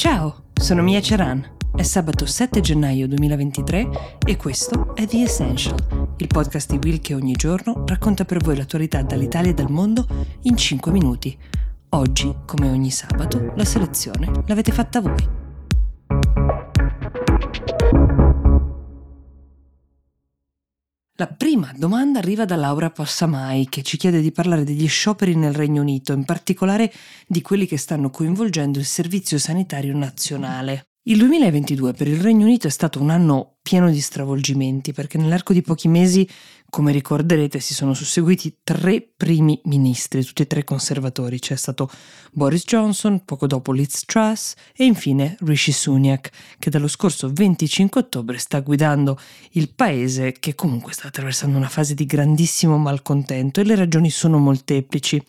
Ciao, sono Mia Ceran. È sabato 7 gennaio 2023 e questo è The Essential, il podcast di Will che ogni giorno racconta per voi l'attualità dall'Italia e dal mondo in 5 minuti. Oggi, come ogni sabato, la selezione l'avete fatta voi. La prima domanda arriva da Laura Passamai che ci chiede di parlare degli scioperi nel Regno Unito, in particolare di quelli che stanno coinvolgendo il Servizio Sanitario Nazionale. Il 2022 per il Regno Unito è stato un anno pieno di stravolgimenti perché nell'arco di pochi mesi, come ricorderete, si sono susseguiti tre primi ministri, tutti e tre conservatori. C'è stato Boris Johnson, poco dopo Liz Truss e infine Rishi Sunak, che dallo scorso 25 ottobre sta guidando il paese che comunque sta attraversando una fase di grandissimo malcontento e le ragioni sono molteplici.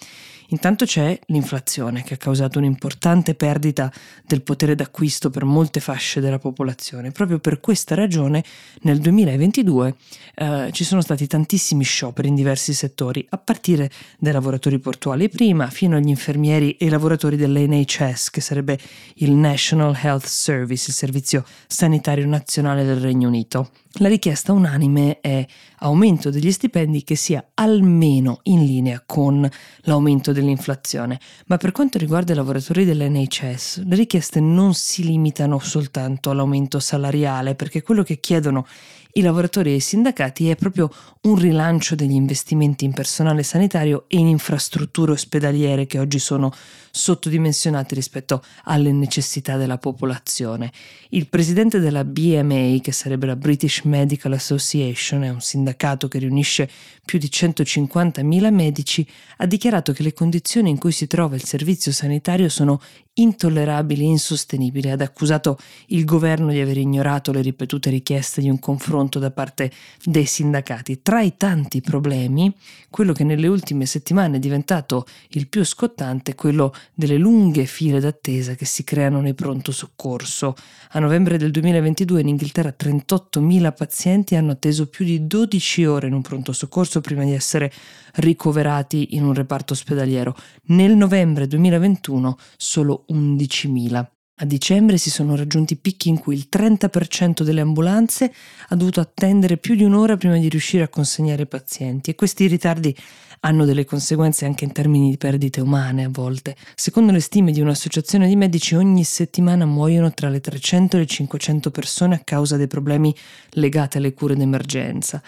Intanto c'è l'inflazione che ha causato un'importante perdita del potere d'acquisto per molte fasce della popolazione. Proprio per questa ragione nel 2022 eh, ci sono stati tantissimi scioperi in diversi settori, a partire dai lavoratori portuali prima fino agli infermieri e i lavoratori dell'NHS, che sarebbe il National Health Service, il servizio sanitario nazionale del Regno Unito. La richiesta unanime è aumento degli stipendi che sia almeno in linea con l'aumento dell'inflazione, ma per quanto riguarda i lavoratori dell'NHS, le richieste non si limitano soltanto all'aumento salariale, perché quello che chiedono i lavoratori e i sindacati è proprio un rilancio degli investimenti in personale sanitario e in infrastrutture ospedaliere che oggi sono sottodimensionate rispetto alle necessità della popolazione. Il presidente della BMA, che sarebbe la British Medical Association, è un sindacato che riunisce più di 150.000 medici, ha dichiarato che le condizioni in cui si trova il servizio sanitario sono intollerabili e insostenibili. Ha accusato il governo di aver ignorato le ripetute richieste di un confronto da parte dei sindacati. Tra i tanti problemi, quello che nelle ultime settimane è diventato il più scottante è quello delle lunghe file d'attesa che si creano nei pronto soccorso. A novembre del 2022 in Inghilterra 38.000 pazienti hanno atteso più di 12 ore in un pronto soccorso prima di essere ricoverati in un reparto ospedaliero. Nel novembre 2021 solo 11.000. A dicembre si sono raggiunti picchi in cui il 30% delle ambulanze ha dovuto attendere più di un'ora prima di riuscire a consegnare i pazienti e questi ritardi hanno delle conseguenze anche in termini di perdite umane a volte. Secondo le stime di un'associazione di medici ogni settimana muoiono tra le 300 e le 500 persone a causa dei problemi legati alle cure d'emergenza.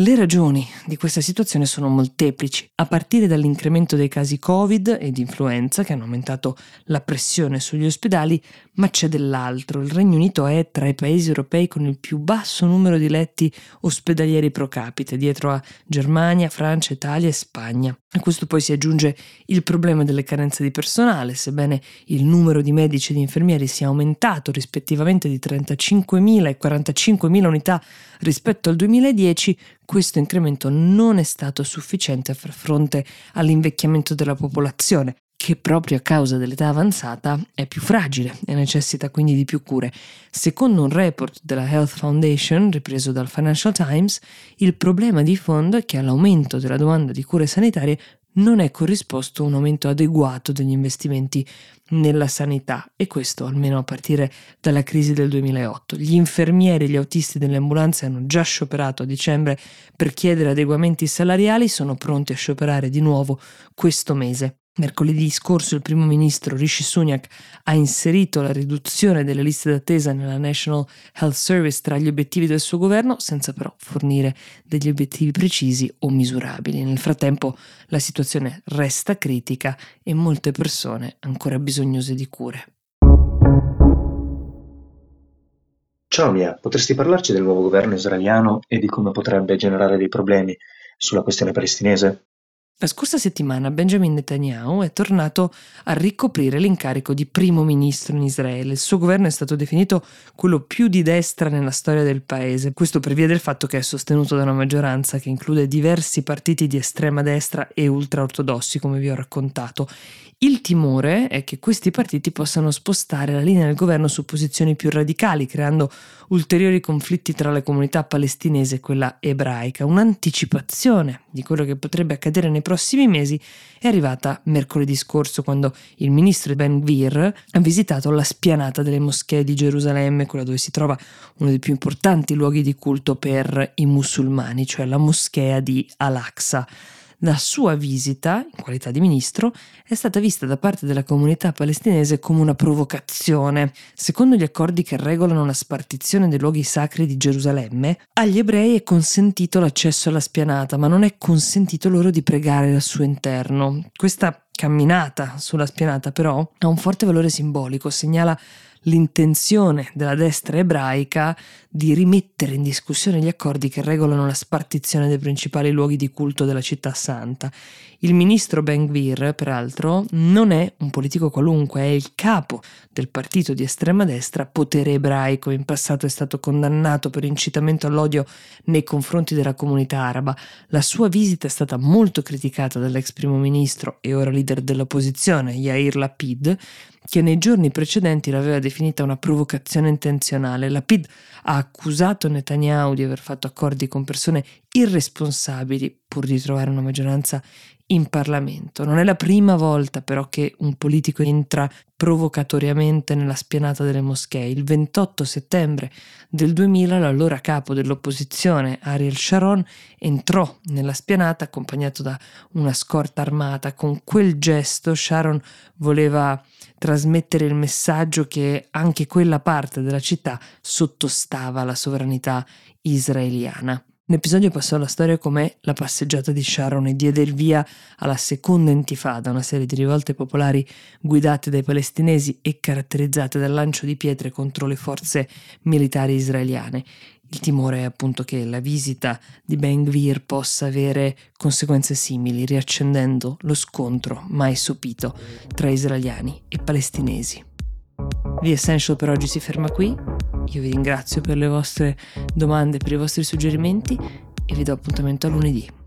Le ragioni di questa situazione sono molteplici, a partire dall'incremento dei casi Covid e di influenza che hanno aumentato la pressione sugli ospedali, ma c'è dell'altro. Il Regno Unito è tra i paesi europei con il più basso numero di letti ospedalieri pro capite, dietro a Germania, Francia, Italia e Spagna. A questo poi si aggiunge il problema delle carenze di personale, sebbene il numero di medici e di infermieri sia aumentato rispettivamente di 35.000 e 45.000 unità rispetto al 2010, questo incremento non è stato sufficiente a far fronte all'invecchiamento della popolazione, che proprio a causa dell'età avanzata è più fragile e necessita quindi di più cure. Secondo un report della Health Foundation ripreso dal Financial Times, il problema di fondo è che all'aumento della domanda di cure sanitarie non è corrisposto un aumento adeguato degli investimenti nella sanità e questo almeno a partire dalla crisi del 2008. Gli infermieri e gli autisti delle ambulanze hanno già scioperato a dicembre per chiedere adeguamenti salariali, sono pronti a scioperare di nuovo questo mese. Mercoledì scorso il primo ministro Rishi Sunak ha inserito la riduzione delle liste d'attesa nella National Health Service tra gli obiettivi del suo governo, senza però fornire degli obiettivi precisi o misurabili. Nel frattempo la situazione resta critica e molte persone ancora bisognose di cure. Ciao Mia, potresti parlarci del nuovo governo israeliano e di come potrebbe generare dei problemi sulla questione palestinese? La scorsa settimana Benjamin Netanyahu è tornato a ricoprire l'incarico di primo ministro in Israele. Il suo governo è stato definito quello più di destra nella storia del paese, questo per via del fatto che è sostenuto da una maggioranza che include diversi partiti di estrema destra e ultraortodossi, come vi ho raccontato. Il timore è che questi partiti possano spostare la linea del governo su posizioni più radicali, creando ulteriori conflitti tra la comunità palestinese e quella ebraica, un'anticipazione di quello che potrebbe accadere nei prossimi mesi è arrivata mercoledì scorso quando il ministro Ben Gvir ha visitato la spianata delle moschee di Gerusalemme, quella dove si trova uno dei più importanti luoghi di culto per i musulmani, cioè la moschea di Al-Aqsa. La sua visita, in qualità di ministro, è stata vista da parte della comunità palestinese come una provocazione. Secondo gli accordi che regolano la spartizione dei luoghi sacri di Gerusalemme, agli ebrei è consentito l'accesso alla spianata, ma non è consentito loro di pregare al suo interno. Questa camminata sulla spianata però ha un forte valore simbolico, segnala l'intenzione della destra ebraica di rimettere in discussione gli accordi che regolano la spartizione dei principali luoghi di culto della città santa. Il ministro Ben Gvir, peraltro, non è un politico qualunque, è il capo del partito di estrema destra Potere Ebraico. In passato è stato condannato per incitamento all'odio nei confronti della comunità araba. La sua visita è stata molto criticata dall'ex primo ministro e ora leader dell'opposizione, Yair Lapid, che nei giorni precedenti l'aveva definita una provocazione intenzionale. Lapid ha accusato Netanyahu di aver fatto accordi con persone irresponsabili pur di trovare una maggioranza in Parlamento. Non è la prima volta però che un politico entra provocatoriamente nella spianata delle moschee. Il 28 settembre del 2000 l'allora capo dell'opposizione Ariel Sharon entrò nella spianata accompagnato da una scorta armata. Con quel gesto Sharon voleva trasmettere il messaggio che anche quella parte della città sottostava alla sovranità israeliana. L'episodio passò alla storia come la passeggiata di Sharon e diede il via alla seconda intifada, una serie di rivolte popolari guidate dai palestinesi e caratterizzate dal lancio di pietre contro le forze militari israeliane. Il timore è appunto che la visita di Ben Gvir possa avere conseguenze simili, riaccendendo lo scontro mai sopito tra israeliani e palestinesi. The Essential per oggi si ferma qui. Io vi ringrazio per le vostre domande, per i vostri suggerimenti e vi do appuntamento a lunedì.